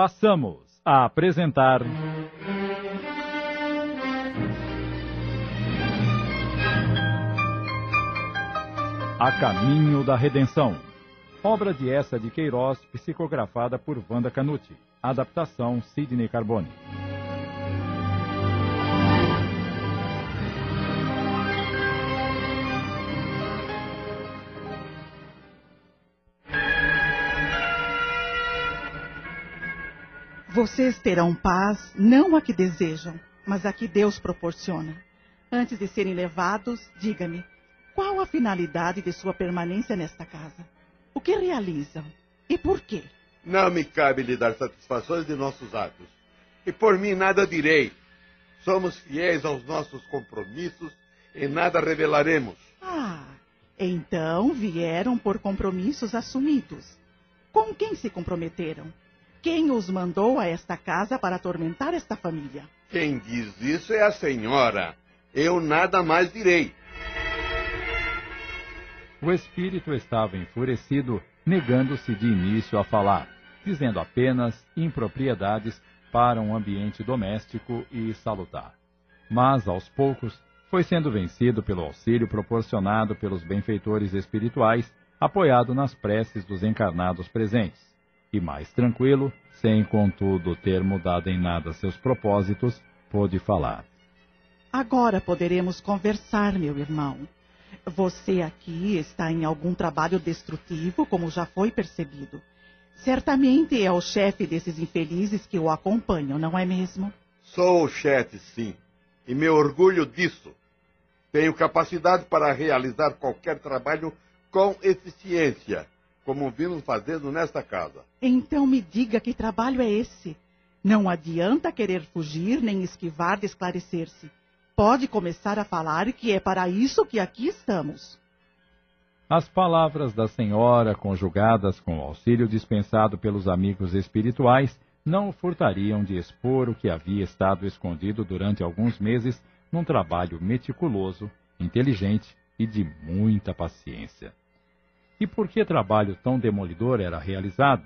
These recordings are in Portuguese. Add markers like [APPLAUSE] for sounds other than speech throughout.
passamos a apresentar. A Caminho da Redenção. Obra de essa de Queiroz, psicografada por Wanda Canuti. Adaptação Sidney Carbone. Vocês terão paz, não a que desejam, mas a que Deus proporciona. Antes de serem levados, diga-me, qual a finalidade de sua permanência nesta casa? O que realizam? E por quê? Não me cabe lhe dar satisfações de nossos atos. E por mim nada direi. Somos fiéis aos nossos compromissos e nada revelaremos. Ah, então vieram por compromissos assumidos. Com quem se comprometeram? Quem os mandou a esta casa para atormentar esta família? Quem diz isso é a senhora. Eu nada mais direi. O espírito estava enfurecido, negando-se de início a falar, dizendo apenas impropriedades para um ambiente doméstico e salutar. Mas, aos poucos, foi sendo vencido pelo auxílio proporcionado pelos benfeitores espirituais, apoiado nas preces dos encarnados presentes e mais tranquilo, sem contudo ter mudado em nada seus propósitos, pôde falar. Agora poderemos conversar, meu irmão. Você aqui está em algum trabalho destrutivo, como já foi percebido. Certamente é o chefe desses infelizes que o acompanham, não é mesmo? Sou o chefe, sim. E me orgulho disso. Tenho capacidade para realizar qualquer trabalho com eficiência como vimos fazendo nesta casa. Então me diga que trabalho é esse. Não adianta querer fugir nem esquivar de esclarecer-se. Pode começar a falar que é para isso que aqui estamos. As palavras da senhora, conjugadas com o auxílio dispensado pelos amigos espirituais, não o furtariam de expor o que havia estado escondido durante alguns meses num trabalho meticuloso, inteligente e de muita paciência. E por que trabalho tão demolidor era realizado?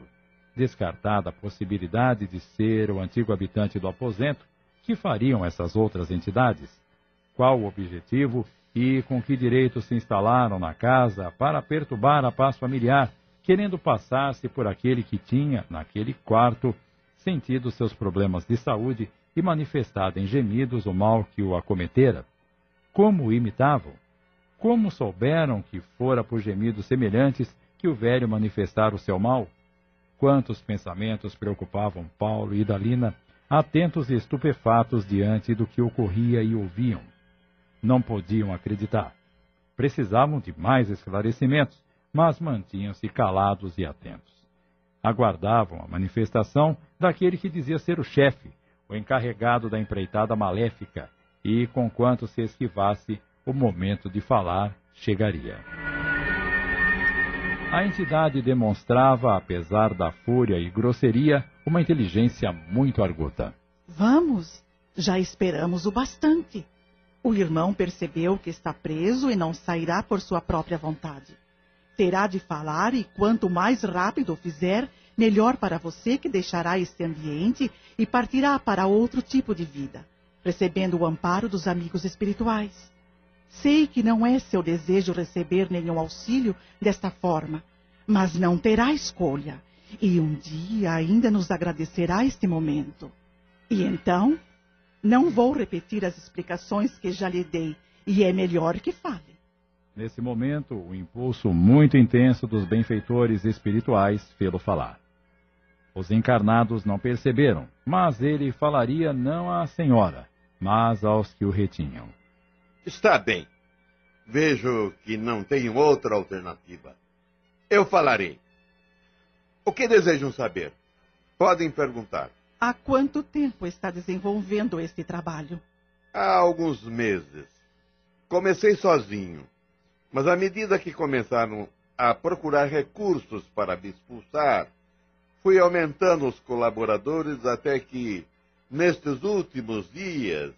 Descartada a possibilidade de ser o antigo habitante do aposento, que fariam essas outras entidades? Qual o objetivo e com que direito se instalaram na casa para perturbar a paz familiar, querendo passar-se por aquele que tinha, naquele quarto, sentido seus problemas de saúde e manifestado em gemidos o mal que o acometera? Como o imitavam? Como souberam que fora por gemidos semelhantes que o velho manifestara o seu mal? Quantos pensamentos preocupavam Paulo e Dalina, atentos e estupefatos diante do que ocorria e ouviam. Não podiam acreditar. Precisavam de mais esclarecimentos, mas mantinham-se calados e atentos. Aguardavam a manifestação daquele que dizia ser o chefe, o encarregado da empreitada maléfica, e, conquanto se esquivasse, o momento de falar chegaria. A entidade demonstrava, apesar da fúria e grosseria, uma inteligência muito arguta. Vamos, já esperamos o bastante. O irmão percebeu que está preso e não sairá por sua própria vontade. Terá de falar e quanto mais rápido fizer, melhor para você que deixará este ambiente e partirá para outro tipo de vida, recebendo o amparo dos amigos espirituais. Sei que não é seu desejo receber nenhum auxílio desta forma, mas não terá escolha. E um dia ainda nos agradecerá este momento. E então, não vou repetir as explicações que já lhe dei, e é melhor que fale. Nesse momento, o impulso muito intenso dos benfeitores espirituais fê-lo falar. Os encarnados não perceberam, mas ele falaria não à senhora, mas aos que o retinham. Está bem. Vejo que não tenho outra alternativa. Eu falarei. O que desejam saber? Podem perguntar. Há quanto tempo está desenvolvendo este trabalho? Há alguns meses. Comecei sozinho, mas à medida que começaram a procurar recursos para me expulsar, fui aumentando os colaboradores até que, nestes últimos dias,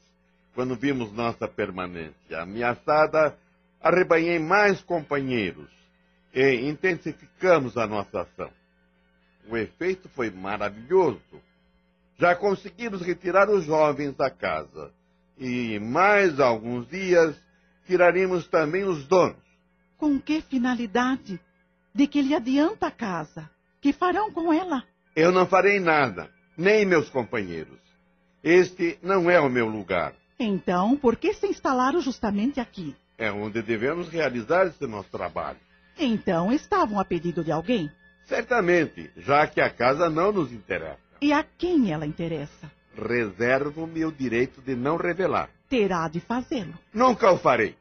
quando vimos nossa permanência ameaçada, arrebanhei mais companheiros e intensificamos a nossa ação. O efeito foi maravilhoso. Já conseguimos retirar os jovens da casa. E mais alguns dias tiraremos também os donos. Com que finalidade? De que lhe adianta a casa? Que farão com ela? Eu não farei nada, nem meus companheiros. Este não é o meu lugar. Então, por que se instalaram justamente aqui? É onde devemos realizar esse nosso trabalho. Então, estavam a pedido de alguém? Certamente, já que a casa não nos interessa. E a quem ela interessa? Reservo-me o direito de não revelar. Terá de fazê-lo. Nunca o farei.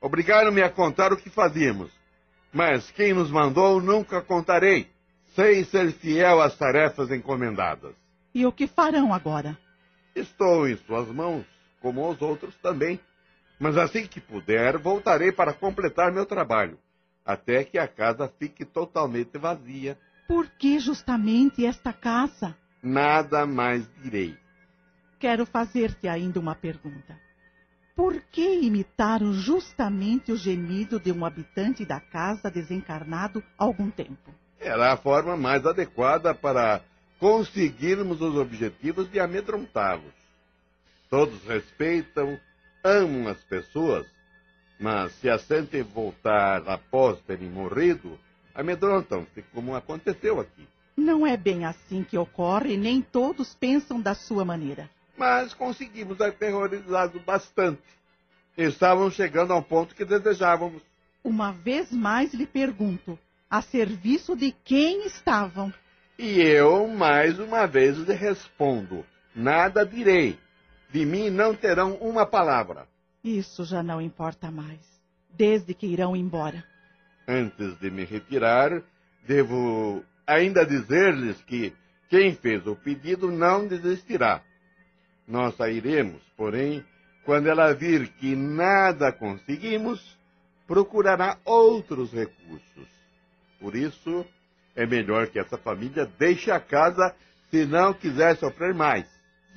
Obrigaram-me a contar o que fazíamos. Mas quem nos mandou nunca contarei. Sei ser fiel às tarefas encomendadas. E o que farão agora? Estou em suas mãos, como os outros também. Mas assim que puder, voltarei para completar meu trabalho, até que a casa fique totalmente vazia. Por que justamente esta casa? Nada mais direi. Quero fazer-te ainda uma pergunta. Por que imitaram justamente o gemido de um habitante da casa desencarnado há algum tempo? Era a forma mais adequada para conseguirmos os objetivos de amedrontá-los. Todos respeitam, amam as pessoas, mas se a sentem voltar após terem morrido, amedrontam-se, como aconteceu aqui. Não é bem assim que ocorre, nem todos pensam da sua maneira. Mas conseguimos aterrorizá-los bastante. Estavam chegando ao ponto que desejávamos. Uma vez mais lhe pergunto: a serviço de quem estavam? E eu, mais uma vez, lhe respondo: nada direi. De mim não terão uma palavra. Isso já não importa mais, desde que irão embora. Antes de me retirar, devo ainda dizer-lhes que quem fez o pedido não desistirá. Nós sairemos, porém, quando ela vir que nada conseguimos, procurará outros recursos. Por isso, é melhor que essa família deixe a casa se não quiser sofrer mais.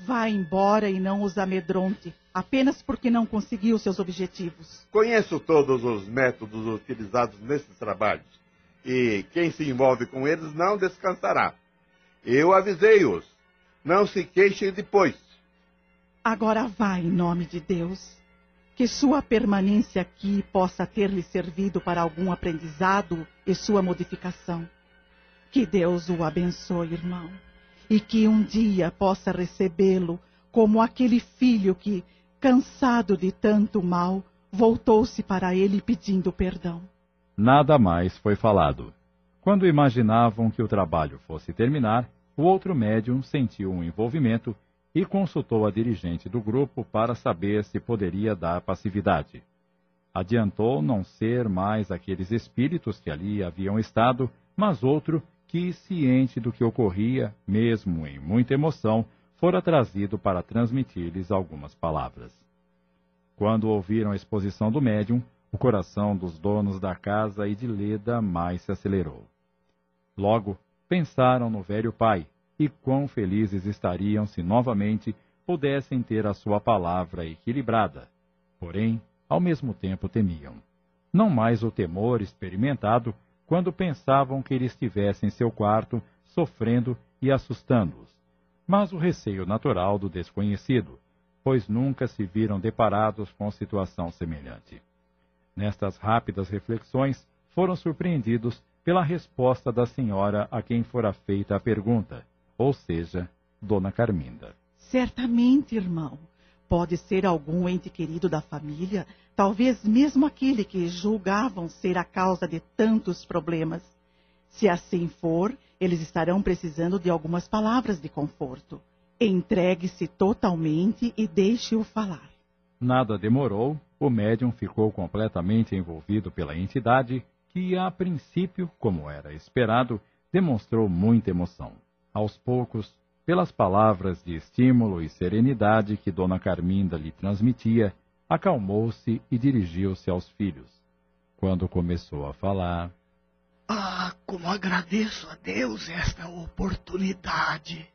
Vá embora e não os amedronte, apenas porque não conseguiu seus objetivos. Conheço todos os métodos utilizados nesses trabalhos, e quem se envolve com eles não descansará. Eu avisei-os. Não se queixem depois. Agora vá em nome de Deus. Que sua permanência aqui possa ter lhe servido para algum aprendizado e sua modificação. Que Deus o abençoe, irmão e que um dia possa recebê-lo como aquele filho que, cansado de tanto mal, voltou-se para ele pedindo perdão. Nada mais foi falado. Quando imaginavam que o trabalho fosse terminar, o outro médium sentiu um envolvimento e consultou a dirigente do grupo para saber se poderia dar passividade. Adiantou não ser mais aqueles espíritos que ali haviam estado, mas outro que, ciente do que ocorria, mesmo em muita emoção, fora trazido para transmitir-lhes algumas palavras. Quando ouviram a exposição do médium, o coração dos donos da casa e de Leda mais se acelerou. Logo, pensaram no velho pai e quão felizes estariam se novamente pudessem ter a sua palavra equilibrada. Porém, ao mesmo tempo temiam. Não mais o temor experimentado quando pensavam que ele estivesse em seu quarto, sofrendo e assustando-os, mas o receio natural do desconhecido, pois nunca se viram deparados com situação semelhante. Nestas rápidas reflexões, foram surpreendidos pela resposta da senhora a quem fora feita a pergunta, ou seja, Dona Carminda. Certamente, irmão. Pode ser algum ente querido da família, talvez mesmo aquele que julgavam ser a causa de tantos problemas. Se assim for, eles estarão precisando de algumas palavras de conforto. Entregue-se totalmente e deixe-o falar. Nada demorou, o médium ficou completamente envolvido pela entidade, que, a princípio, como era esperado, demonstrou muita emoção. Aos poucos, pelas palavras de estímulo e serenidade que Dona Carminda lhe transmitia, acalmou-se e dirigiu-se aos filhos. Quando começou a falar. Ah, como agradeço a Deus esta oportunidade!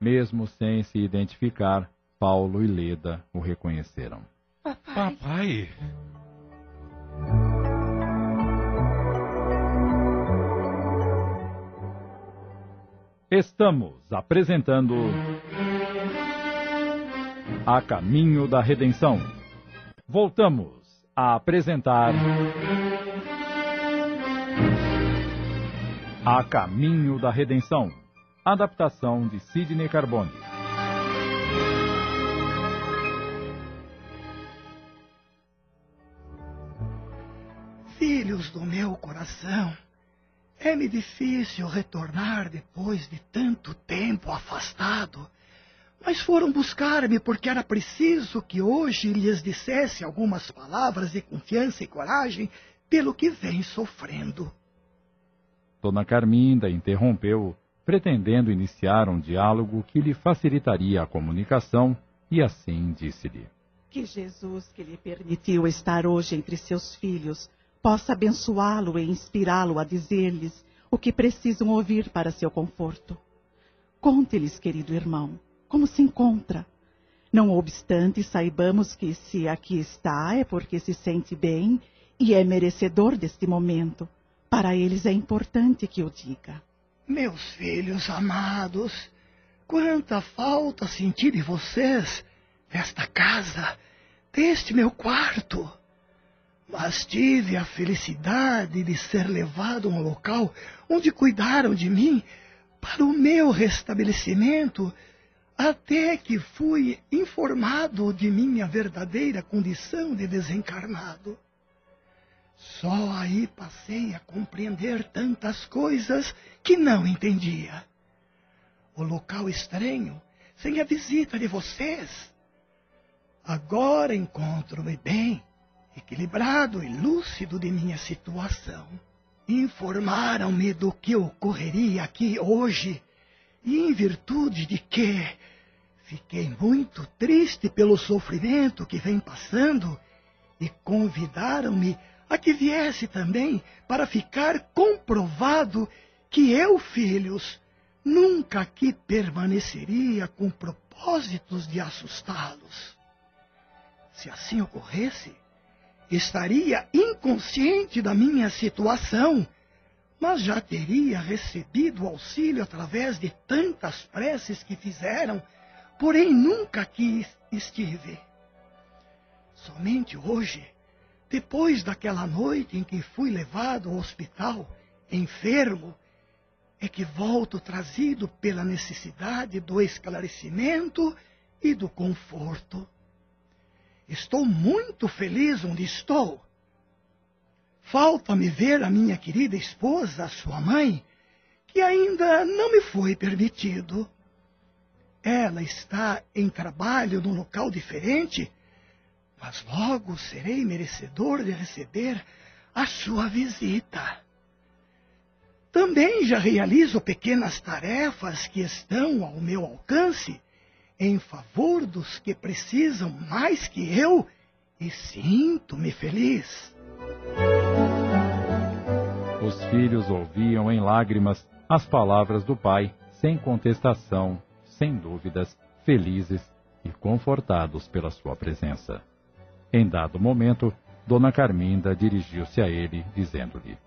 Mesmo sem se identificar, Paulo e Leda o reconheceram. Papai! Papai. Estamos apresentando A Caminho da Redenção. Voltamos a apresentar A Caminho da Redenção. Adaptação de Sidney Carbone. Filhos do meu coração, é-me difícil retornar depois de tanto tempo afastado, mas foram buscar-me porque era preciso que hoje lhes dissesse algumas palavras de confiança e coragem pelo que vem sofrendo. Dona Carminda interrompeu, pretendendo iniciar um diálogo que lhe facilitaria a comunicação, e assim disse-lhe: Que Jesus, que lhe permitiu estar hoje entre seus filhos, possa abençoá-lo e inspirá-lo a dizer-lhes o que precisam ouvir para seu conforto. Conte-lhes, querido irmão, como se encontra. Não obstante, saibamos que se aqui está é porque se sente bem e é merecedor deste momento. Para eles é importante que o diga. Meus filhos amados, quanta falta senti de vocês, desta casa, deste meu quarto. Mas tive a felicidade de ser levado a um local onde cuidaram de mim para o meu restabelecimento, até que fui informado de minha verdadeira condição de desencarnado. Só aí passei a compreender tantas coisas que não entendia. O local estranho, sem a visita de vocês. Agora encontro-me bem, equilibrado e lúcido de minha situação. Informaram-me do que ocorreria aqui hoje, e em virtude de que fiquei muito triste pelo sofrimento que vem passando, e convidaram-me a que viesse também para ficar comprovado que eu, filhos, nunca aqui permaneceria com propósitos de assustá-los. Se assim ocorresse, estaria inconsciente da minha situação, mas já teria recebido auxílio através de tantas preces que fizeram, porém nunca aqui estive. Somente hoje depois daquela noite em que fui levado ao hospital, enfermo, é que volto trazido pela necessidade do esclarecimento e do conforto. Estou muito feliz onde estou. Falta-me ver a minha querida esposa, a sua mãe, que ainda não me foi permitido. Ela está em trabalho num local diferente mas logo serei merecedor de receber a sua visita. Também já realizo pequenas tarefas que estão ao meu alcance em favor dos que precisam mais que eu e sinto-me feliz. Os filhos ouviam em lágrimas as palavras do pai, sem contestação, sem dúvidas, felizes e confortados pela sua presença. Em dado momento, Dona Carminda dirigiu-se a ele, dizendo-lhe: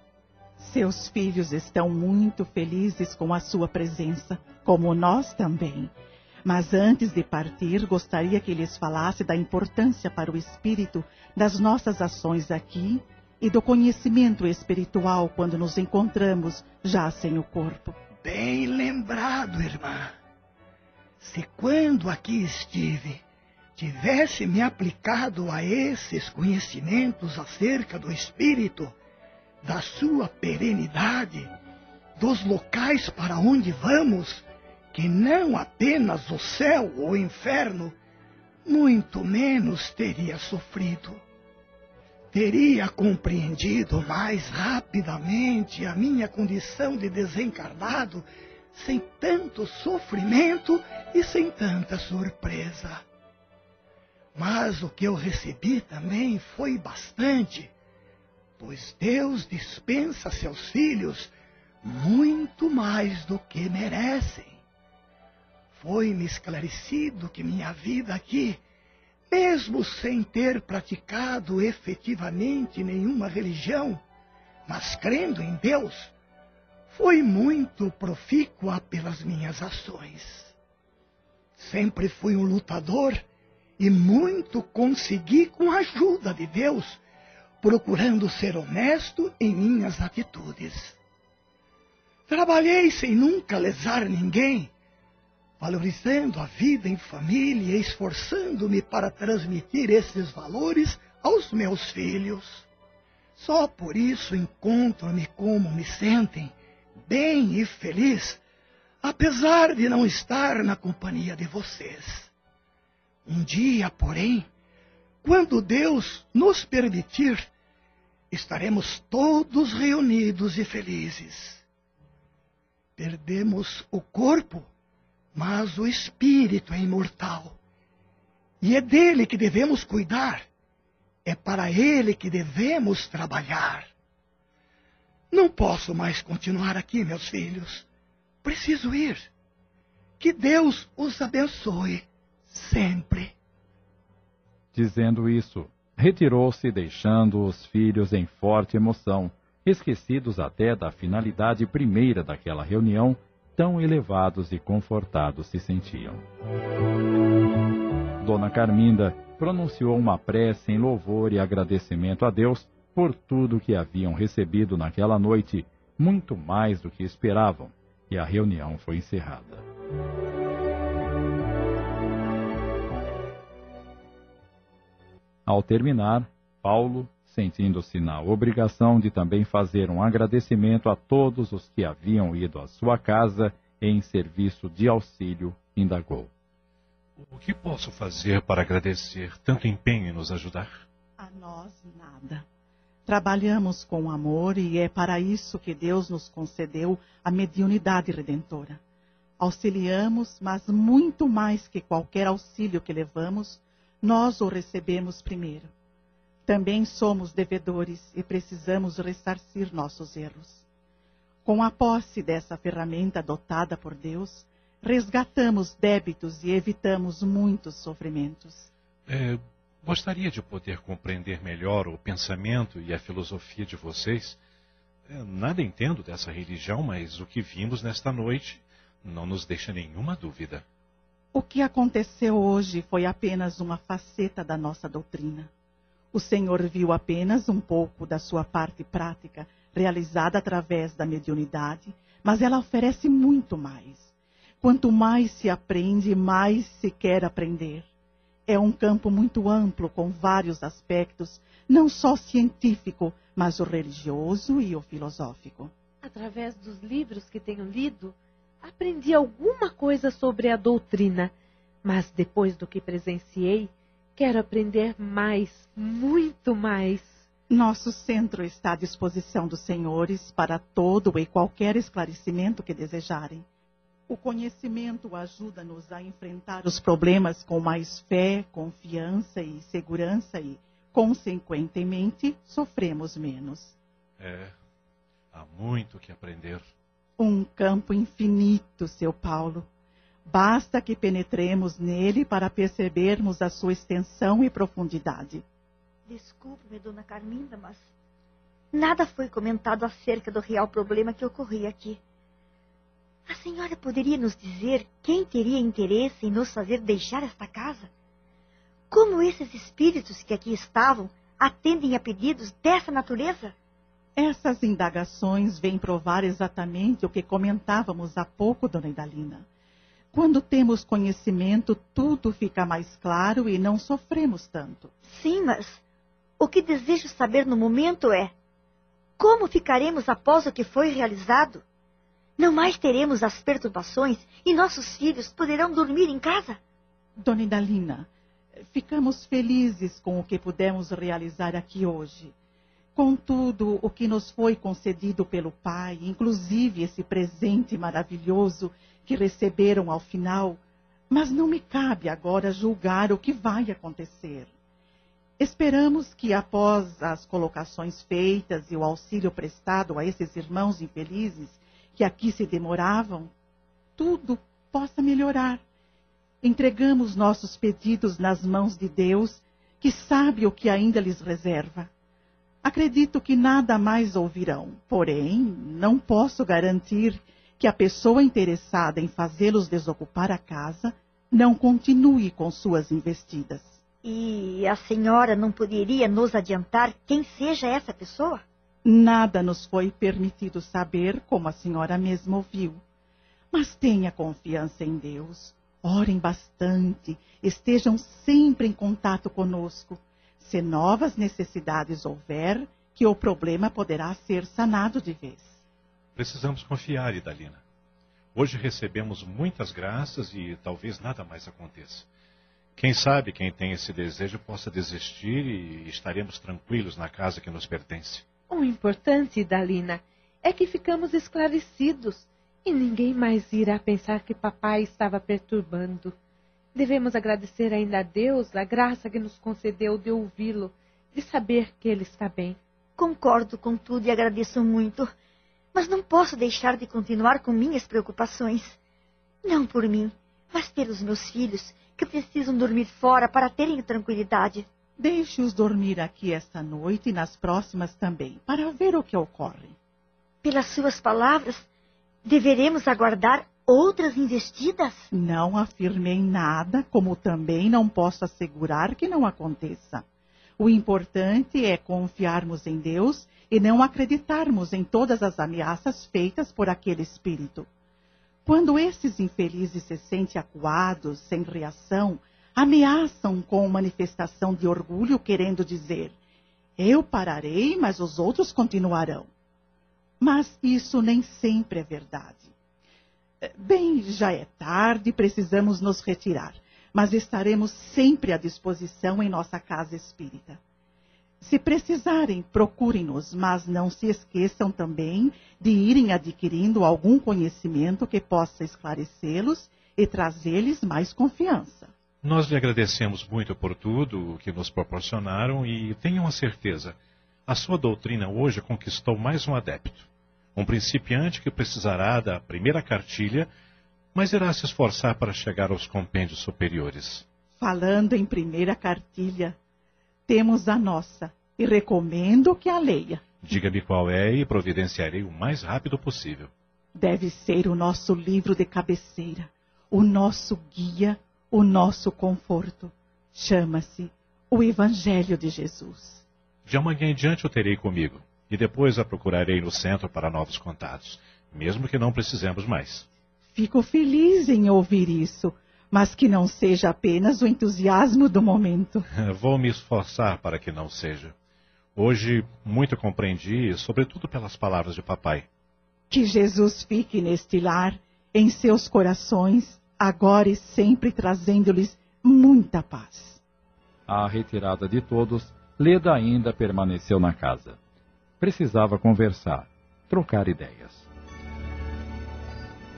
Seus filhos estão muito felizes com a sua presença, como nós também. Mas antes de partir, gostaria que lhes falasse da importância para o espírito das nossas ações aqui e do conhecimento espiritual quando nos encontramos já sem o corpo. Bem lembrado, irmã. Se quando aqui estive tivesse me aplicado a esses conhecimentos acerca do Espírito, da sua perenidade, dos locais para onde vamos, que não apenas o céu ou o inferno, muito menos teria sofrido. Teria compreendido mais rapidamente a minha condição de desencarnado, sem tanto sofrimento e sem tanta surpresa. Mas o que eu recebi também foi bastante, pois Deus dispensa seus filhos muito mais do que merecem. Foi-me esclarecido que minha vida aqui, mesmo sem ter praticado efetivamente nenhuma religião, mas crendo em Deus, foi muito profícua pelas minhas ações. Sempre fui um lutador e muito consegui com a ajuda de Deus, procurando ser honesto em minhas atitudes. Trabalhei sem nunca lesar ninguém, valorizando a vida em família e esforçando-me para transmitir esses valores aos meus filhos. Só por isso encontro-me como me sentem, bem e feliz, apesar de não estar na companhia de vocês. Um dia, porém, quando Deus nos permitir, estaremos todos reunidos e felizes. Perdemos o corpo, mas o espírito é imortal. E é dele que devemos cuidar. É para ele que devemos trabalhar. Não posso mais continuar aqui, meus filhos. Preciso ir. Que Deus os abençoe sempre. Dizendo isso, retirou-se, deixando os filhos em forte emoção, esquecidos até da finalidade primeira daquela reunião, tão elevados e confortados se sentiam. Dona Carminda pronunciou uma prece em louvor e agradecimento a Deus por tudo que haviam recebido naquela noite, muito mais do que esperavam, e a reunião foi encerrada. Ao terminar, Paulo, sentindo-se na obrigação de também fazer um agradecimento a todos os que haviam ido à sua casa em serviço de auxílio, indagou. O que posso fazer para agradecer tanto empenho em nos ajudar? A nós nada. Trabalhamos com amor e é para isso que Deus nos concedeu a mediunidade redentora. Auxiliamos, mas muito mais que qualquer auxílio que levamos, nós o recebemos primeiro. Também somos devedores e precisamos ressarcir nossos erros. Com a posse dessa ferramenta adotada por Deus, resgatamos débitos e evitamos muitos sofrimentos. É, gostaria de poder compreender melhor o pensamento e a filosofia de vocês. É, nada entendo dessa religião, mas o que vimos nesta noite não nos deixa nenhuma dúvida. O que aconteceu hoje foi apenas uma faceta da nossa doutrina. O Senhor viu apenas um pouco da sua parte prática, realizada através da mediunidade, mas ela oferece muito mais. Quanto mais se aprende, mais se quer aprender. É um campo muito amplo, com vários aspectos, não só científico, mas o religioso e o filosófico. Através dos livros que tenho lido, aprendi alguma coisa sobre a doutrina, mas depois do que presenciei, quero aprender mais, muito mais. Nosso centro está à disposição dos senhores para todo e qualquer esclarecimento que desejarem. O conhecimento ajuda-nos a enfrentar os problemas com mais fé, confiança e segurança e, consequentemente, sofremos menos. É, há muito que aprender. Um campo infinito, seu Paulo. Basta que penetremos nele para percebermos a sua extensão e profundidade. Desculpe-me, dona Carminda, mas nada foi comentado acerca do real problema que ocorria aqui. A senhora poderia nos dizer quem teria interesse em nos fazer deixar esta casa? Como esses espíritos que aqui estavam atendem a pedidos dessa natureza? Essas indagações vêm provar exatamente o que comentávamos há pouco, dona Idalina. Quando temos conhecimento, tudo fica mais claro e não sofremos tanto. Sim, mas o que desejo saber no momento é como ficaremos após o que foi realizado? Não mais teremos as perturbações e nossos filhos poderão dormir em casa? Dona Idalina, ficamos felizes com o que pudemos realizar aqui hoje. Contudo, o que nos foi concedido pelo Pai, inclusive esse presente maravilhoso que receberam ao final, mas não me cabe agora julgar o que vai acontecer. Esperamos que, após as colocações feitas e o auxílio prestado a esses irmãos infelizes, que aqui se demoravam, tudo possa melhorar. Entregamos nossos pedidos nas mãos de Deus, que sabe o que ainda lhes reserva. Acredito que nada mais ouvirão, porém, não posso garantir que a pessoa interessada em fazê-los desocupar a casa não continue com suas investidas. E a senhora não poderia nos adiantar quem seja essa pessoa? Nada nos foi permitido saber, como a senhora mesma ouviu. Mas tenha confiança em Deus. Orem bastante, estejam sempre em contato conosco. Se novas necessidades houver, que o problema poderá ser sanado de vez. Precisamos confiar, Idalina. Hoje recebemos muitas graças e talvez nada mais aconteça. Quem sabe quem tem esse desejo possa desistir e estaremos tranquilos na casa que nos pertence. O importante, Idalina, é que ficamos esclarecidos e ninguém mais irá pensar que papai estava perturbando. Devemos agradecer ainda a Deus a graça que nos concedeu de ouvi-lo, de saber que ele está bem. Concordo com tudo e agradeço muito, mas não posso deixar de continuar com minhas preocupações. Não por mim, mas pelos meus filhos, que precisam dormir fora para terem tranquilidade. Deixe-os dormir aqui esta noite e nas próximas também, para ver o que ocorre. Pelas suas palavras, deveremos aguardar outras investidas? Não afirmei nada, como também não posso assegurar que não aconteça. O importante é confiarmos em Deus e não acreditarmos em todas as ameaças feitas por aquele espírito. Quando esses infelizes se sentem acuados, sem reação, ameaçam com manifestação de orgulho, querendo dizer: Eu pararei, mas os outros continuarão. Mas isso nem sempre é verdade. Bem, já é tarde, precisamos nos retirar, mas estaremos sempre à disposição em nossa casa espírita. Se precisarem, procurem-nos, mas não se esqueçam também de irem adquirindo algum conhecimento que possa esclarecê-los e trazer-lhes mais confiança. Nós lhe agradecemos muito por tudo o que nos proporcionaram e tenham a certeza, a sua doutrina hoje conquistou mais um adepto. Um principiante que precisará da primeira cartilha, mas irá se esforçar para chegar aos compêndios superiores. Falando em primeira cartilha, temos a nossa e recomendo que a leia. Diga-me qual é e providenciarei o mais rápido possível. Deve ser o nosso livro de cabeceira, o nosso guia, o nosso conforto. Chama-se O Evangelho de Jesus. De amanhã em diante o terei comigo e depois a procurarei no centro para novos contatos, mesmo que não precisemos mais. Fico feliz em ouvir isso, mas que não seja apenas o entusiasmo do momento. [LAUGHS] Vou me esforçar para que não seja. Hoje muito compreendi, sobretudo pelas palavras de papai. Que Jesus fique neste lar, em seus corações, agora e sempre trazendo-lhes muita paz. À retirada de todos, Leda ainda permaneceu na casa. Precisava conversar, trocar ideias.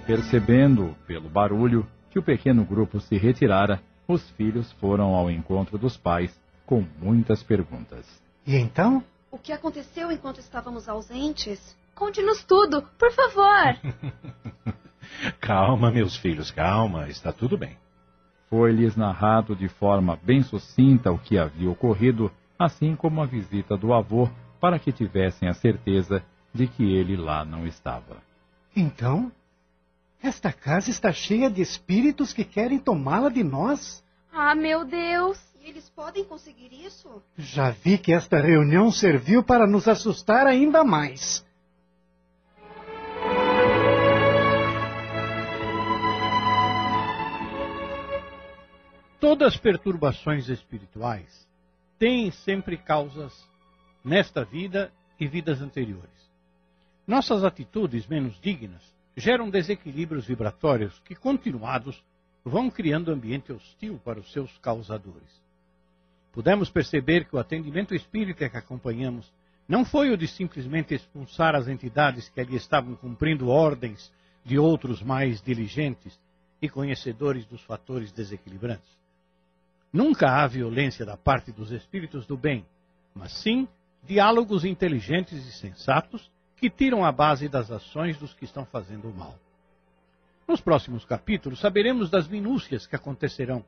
Percebendo, pelo barulho, que o pequeno grupo se retirara, os filhos foram ao encontro dos pais com muitas perguntas. E então? O que aconteceu enquanto estávamos ausentes? Conte-nos tudo, por favor. [LAUGHS] calma, meus filhos, calma, está tudo bem. Foi-lhes narrado de forma bem sucinta o que havia ocorrido, assim como a visita do avô, para que tivessem a certeza de que ele lá não estava. Então, esta casa está cheia de espíritos que querem tomá-la de nós. Ah, meu Deus! E eles podem conseguir isso? Já vi que esta reunião serviu para nos assustar ainda mais. Todas as perturbações espirituais têm sempre causas nesta vida e vidas anteriores. Nossas atitudes menos dignas geram desequilíbrios vibratórios que, continuados, vão criando ambiente hostil para os seus causadores. Pudemos perceber que o atendimento espírita que acompanhamos não foi o de simplesmente expulsar as entidades que ali estavam cumprindo ordens de outros mais diligentes e conhecedores dos fatores desequilibrantes. Nunca há violência da parte dos espíritos do bem, mas sim diálogos inteligentes e sensatos que tiram a base das ações dos que estão fazendo o mal. Nos próximos capítulos saberemos das minúcias que acontecerão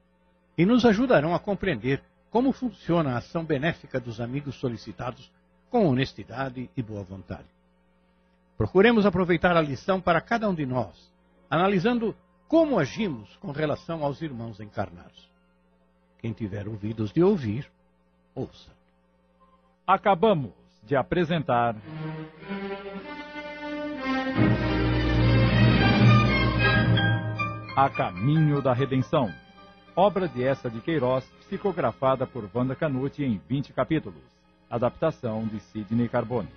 e nos ajudarão a compreender como funciona a ação benéfica dos amigos solicitados com honestidade e boa vontade. Procuremos aproveitar a lição para cada um de nós, analisando como agimos com relação aos irmãos encarnados. Quem tiver ouvidos de ouvir, ouça. Acabamos de apresentar. A Caminho da Redenção, obra de Essa de Queiroz, psicografada por Wanda Canuti em 20 capítulos. Adaptação de Sidney Carbone.